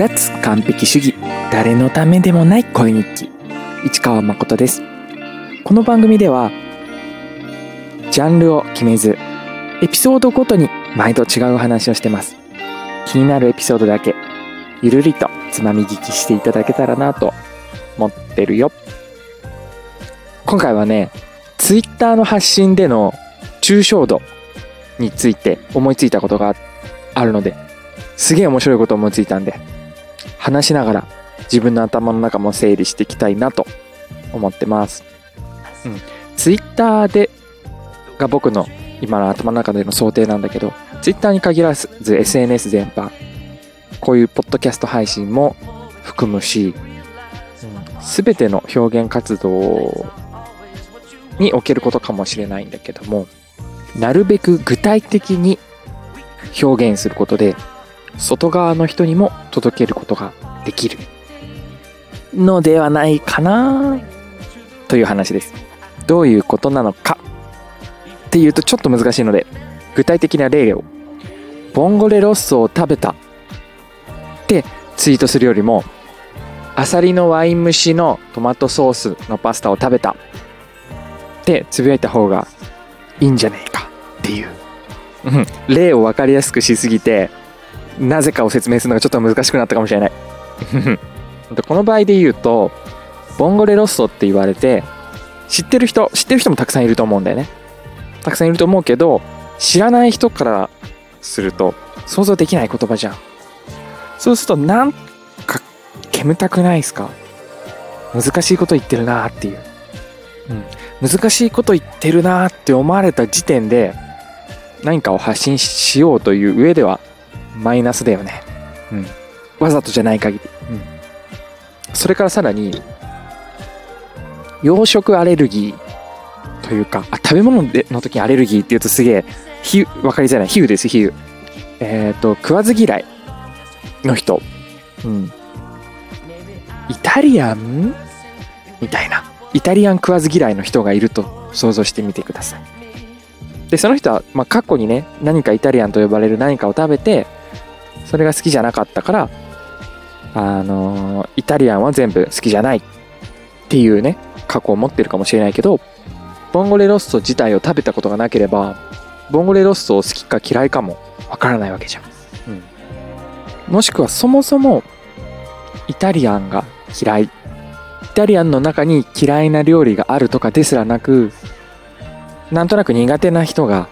脱完璧主義。誰のためでもない恋日記。市川誠です。この番組ではジャンルを決めずエピソードごとに毎度違う話をしてます。気になるエピソードだけゆるりとつまみ聞きしていただけたらなと思ってるよ。今回はねツイッターの発信での抽象度について思いついたことがあるのですげえ面白いこと思いついたんで話しながら自分の頭の中も整理していきたいなと思ってます。うん。ツイッターでが僕の今の頭の中での想定なんだけど、ツイッターに限らず SNS 全般、こういうポッドキャスト配信も含むし、すべての表現活動におけることかもしれないんだけども、なるべく具体的に表現することで、外側の人にも届けることができるのではないかな。という話です。どういうことなのか。っていうとちょっと難しいので、具体的な例を、ボンゴレロッソを食べた。ってツイートするよりも、アサリのワイン蒸しのトマトソースのパスタを食べた。ってつぶやいた方がいいんじゃねえかっていう。例を分かりやすくしすぎて、なぜかを説明するのがちょっと難しくなったかもしれない。この場合で言うと、ボンゴレロッソって言われて、知ってる人、知ってる人もたくさんいると思うんだよね。たくさんいると思うけど、知らない人からすると想像できない言葉じゃん。そうするとなんか煙たくないですか？難しいこと言ってるなーっていう。うん。難しいこと言ってるなーって思われた時点で何かを発信しようという上ではマイナスだよね。うん。わざとじゃない限り。うん。それからさらに、洋食アレルギーというか、あ、食べ物での時にアレルギーって言うとすげえ、ひ、わかりづらい。皮膚です、皮膚。えっ、ー、と、食わず嫌いの人。うん。イタリアン？みたいな。イタリアン食わず嫌いの人がいると想像してみてください。で、その人は、まあ、過去にね、何かイタリアンと呼ばれる何かを食べて、それが好きじゃなかったから、あのイタリアンは全部好きじゃないっていうね、過去を持ってるかもしれないけど、ボンゴレロッソ自体を食べたことがなければ、ボンゴレロッソを好きか嫌いかもわからないわけじゃん。うん。もしくはそもそも、イタリアンが嫌い。イタリアンの中に嫌いな料理があるとかですらなく、なんとなく苦手な人が、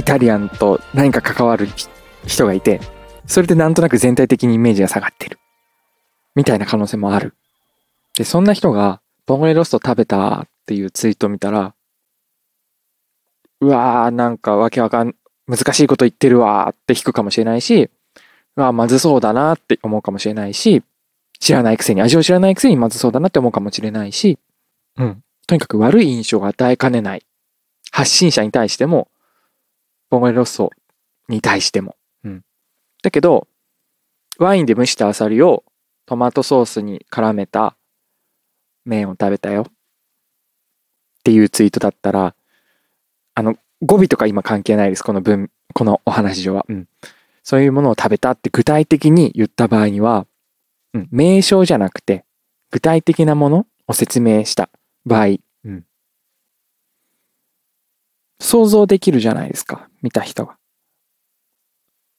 イタリアンと何か関わる人がいて、それでなんとなく全体的にイメージが下がってる。みたいな可能性もある。で、そんな人が、ボンゴレロスト食べたっていうツイートを見たら、うわー、なんかわけわかん、難しいこと言ってるわーって引くかもしれないし、うわー、まずそうだなって思うかもしれないし、知らないくせに、味を知らないくせにまずそうだなって思うかもしれないし、うん。とにかく悪い印象を与えかねない。発信者に対しても、ボンゴレロッソに対しても。うん。だけど、ワインで蒸したアサリをトマトソースに絡めた麺を食べたよ。っていうツイートだったら、あの、語尾とか今関係ないです。この文、このお話上は。うん。そういうものを食べたって具体的に言った場合には、うん、名称じゃなくて、具体的なものを説明した場合、うん。想像できるじゃないですか。見た人が。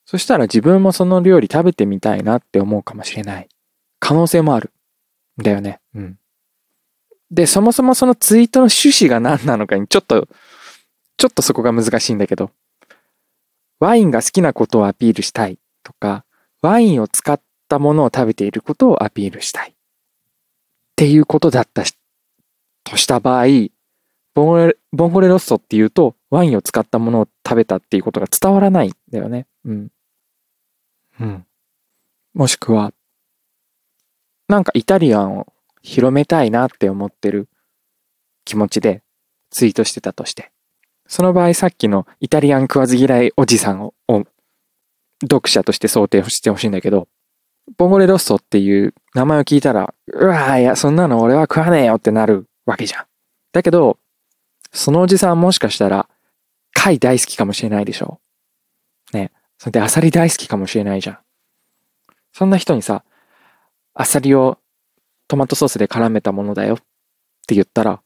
そしたら自分もその料理食べてみたいなって思うかもしれない。可能性もある。だよね。うん。で、そもそもそのツイートの趣旨が何なのかにちょっと、ちょっとそこが難しいんだけど、ワインが好きなことをアピールしたいとか、ワインを使ったものを食べていることをアピールしたい。っていうことだったとした場合、ボンゴレ、ボンゴレロッソっていうと、ワインを使ったものを食べたっていうことが伝わらないんだよね。うん。うん。もしくは、なんかイタリアンを広めたいなって思ってる気持ちでツイートしてたとして。その場合さっきのイタリアン食わず嫌いおじさんを読者として想定してほしいんだけど、ボンゴレロッソっていう名前を聞いたら、うわーいや、そんなの俺は食わねえよってなるわけじゃん。だけど、そのおじさんもしかしたら、貝大好きかもしれないでしょ。ね。それでアサリ大好きかもしれないじゃん。そんな人にさ、アサリをトマトソースで絡めたものだよって言ったら、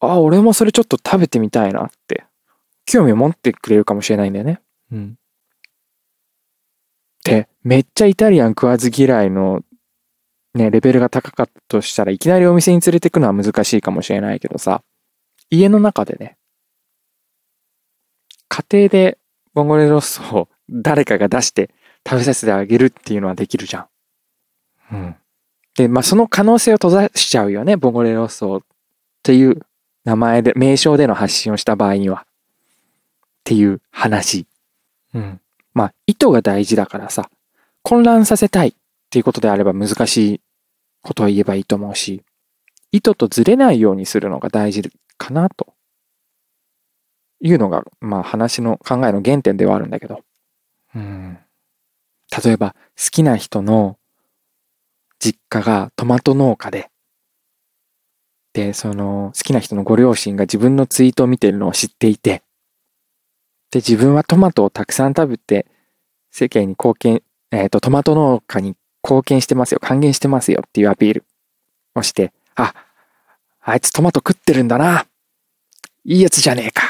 あ、俺もそれちょっと食べてみたいなって、興味を持ってくれるかもしれないんだよね。うん。で、めっちゃイタリアン食わず嫌いのね、レベルが高かったとしたらいきなりお店に連れてくのは難しいかもしれないけどさ、家の中でね、家庭でボンゴレロッソを誰かが出して食べさせてあげるっていうのはできるじゃん。うん。で、まあ、その可能性を閉ざしちゃうよね、ボンゴレロッソっていう名前で、名称での発信をした場合には。っていう話。うん。まあ、意図が大事だからさ、混乱させたいっていうことであれば難しいことを言えばいいと思うし、意図とずれないようにするのが大事かなというのが、まあ話の考えの原点ではあるんだけど。うん。例えば、好きな人の実家がトマト農家で、で、その好きな人のご両親が自分のツイートを見てるのを知っていて、で、自分はトマトをたくさん食べて、世間に貢献、えっ、ー、と、トマト農家に貢献してますよ、還元してますよっていうアピールをして、あ、あいつトマト食ってるんだな。いいやつじゃねえか。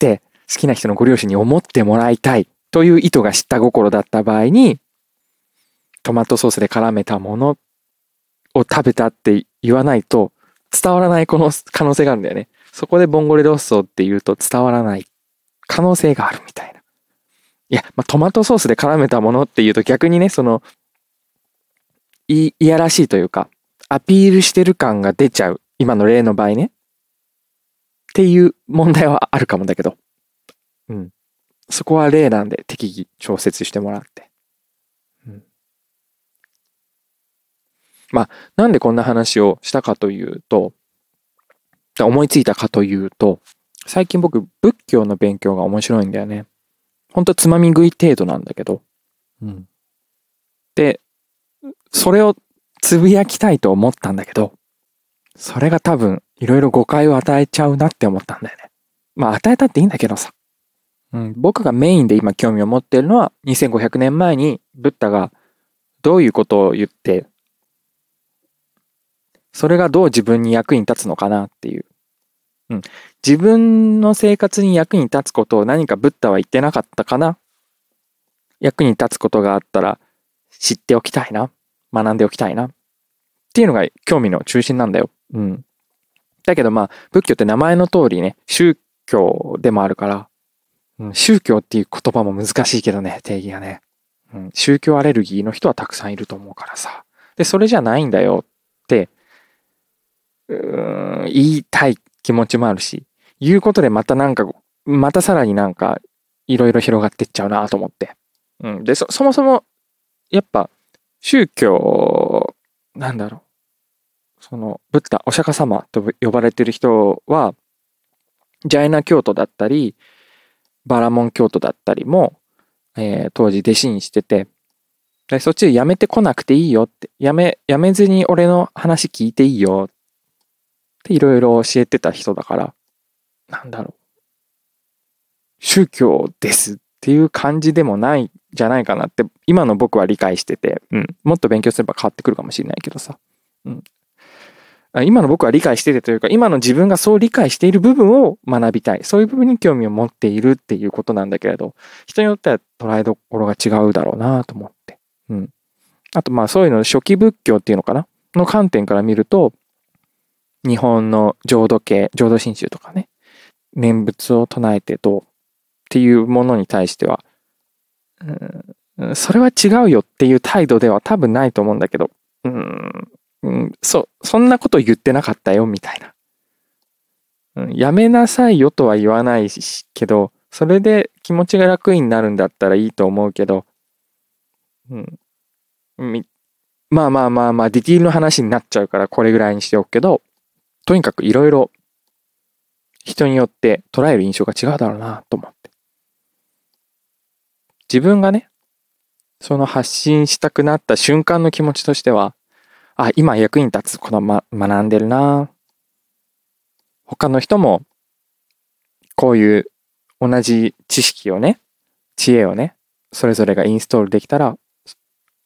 って好きな人のご両親に思ってもらいたいという意図が知った心だった場合に、トマトソースで絡めたものを食べたって言わないと伝わらないこの可能性があるんだよね。そこでボンゴレロッソって言うと伝わらない可能性があるみたいな。いや、まあ、トマトソースで絡めたものっていうと逆にね、その、い、いやらしいというか、アピールしてる感が出ちゃう。今の例の場合ね。っていう問題はあるかもだけど。うん。そこは例なんで適宜調節してもらって。うん。まあ、なんでこんな話をしたかというと、思いついたかというと、最近僕、仏教の勉強が面白いんだよね。ほんとつまみ食い程度なんだけど。うん。で、それをつぶやきたいと思ったんだけど、それが多分、いろいろ誤解を与えちゃうなって思ったんだよね。まあ、与えたっていいんだけどさ。うん、僕がメインで今興味を持っているのは、2500年前にブッダがどういうことを言って、それがどう自分に役に立つのかなっていう。うん。自分の生活に役に立つことを何かブッダは言ってなかったかな役に立つことがあったら知っておきたいな。学んでおきたいな。っていうのが興味の中心なんだよ。うん。だけどまあ、仏教って名前の通りね、宗教でもあるから、うん、宗教っていう言葉も難しいけどね、定義がね。うん、宗教アレルギーの人はたくさんいると思うからさ。で、それじゃないんだよって、うーん、言いたい気持ちもあるし、言うことでまたなんか、またさらになんか、いろいろ広がってっちゃうなと思って。うん。で、そ、そもそも、やっぱ、宗教、なんだろう。その、ブッダ、お釈迦様と呼ばれてる人は、ジャイナ教徒だったり、バラモン教徒だったりも、えー、当時弟子にしてて、でそっちでやめてこなくていいよって、やめ、やめずに俺の話聞いていいよっていろいろ教えてた人だから、なんだろう。宗教ですっていう感じでもないじゃないかなって、今の僕は理解してて、うん。もっと勉強すれば変わってくるかもしれないけどさ。うん。今の僕は理解しててというか、今の自分がそう理解している部分を学びたい。そういう部分に興味を持っているっていうことなんだけれど、人によっては捉えどころが違うだろうなと思って。うん。あとまあそういうの初期仏教っていうのかな？の観点から見ると、日本の浄土系、浄土真宗とかね、念仏を唱えてどうっていうものに対しては、うん、それは違うよっていう態度では多分ないと思うんだけど、うん、うん、そ、そんなこと言ってなかったよみたいな。うん、やめなさいよとは言わないしけど、それで気持ちが楽になるんだったらいいと思うけど、うん、まあまあまあまあ、ディティールの話になっちゃうからこれぐらいにしておくけど、とにかくいろいろ人によって捉える印象が違うだろうなと思って。自分がね、その発信したくなった瞬間の気持ちとしては、あ、今役に立つこの、ま、学んでるな他の人も、こういう同じ知識をね、知恵をね、それぞれがインストールできたら、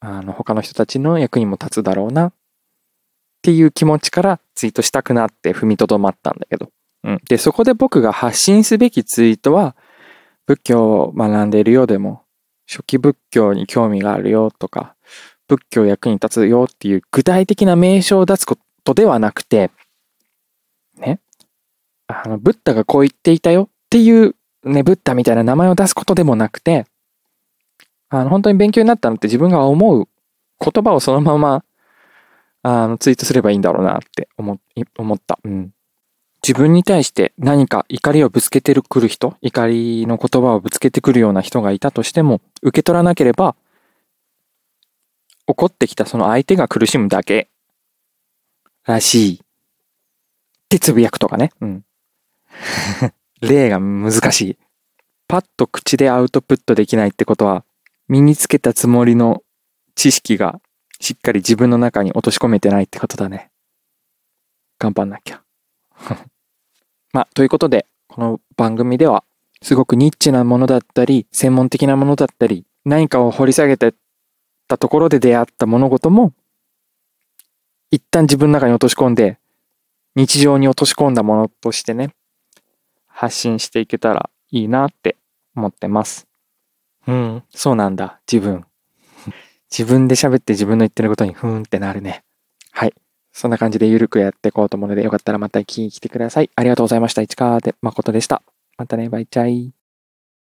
あの、他の人たちの役にも立つだろうなっていう気持ちからツイートしたくなって踏みとどまったんだけど。うん。で、そこで僕が発信すべきツイートは、仏教を学んでいるようでも、初期仏教に興味があるよとか、仏教役に立つよっていう具体的な名称を出すことではなくて、ね。あの、ブッダがこう言っていたよっていう、ね、ブッダみたいな名前を出すことでもなくて、あの、本当に勉強になったのって自分が思う言葉をそのまま、あの、ツイートすればいいんだろうなって思思った。うん。自分に対して何か怒りをぶつけてくる人、怒りの言葉をぶつけてくるような人がいたとしても、受け取らなければ、怒ってきたその相手が苦しむだけ、らしい。ってつぶやくとかね。うん。例が難しい。パッと口でアウトプットできないってことは、身につけたつもりの知識がしっかり自分の中に落とし込めてないってことだね。頑張んなきゃ。まあ、ということで、この番組では、すごくニッチなものだったり、専門的なものだったり、何かを掘り下げてたところで出会った物事も、一旦自分の中に落とし込んで、日常に落とし込んだものとしてね、発信していけたらいいなって思ってます。うん、そうなんだ、自分。自分で喋って自分の言ってることにふーんってなるね。はい。そんな感じでゆるくやっていこうと思うので、よかったらまた聞きに来てください。ありがとうございました。市川で誠でした。またね、バイチャイ。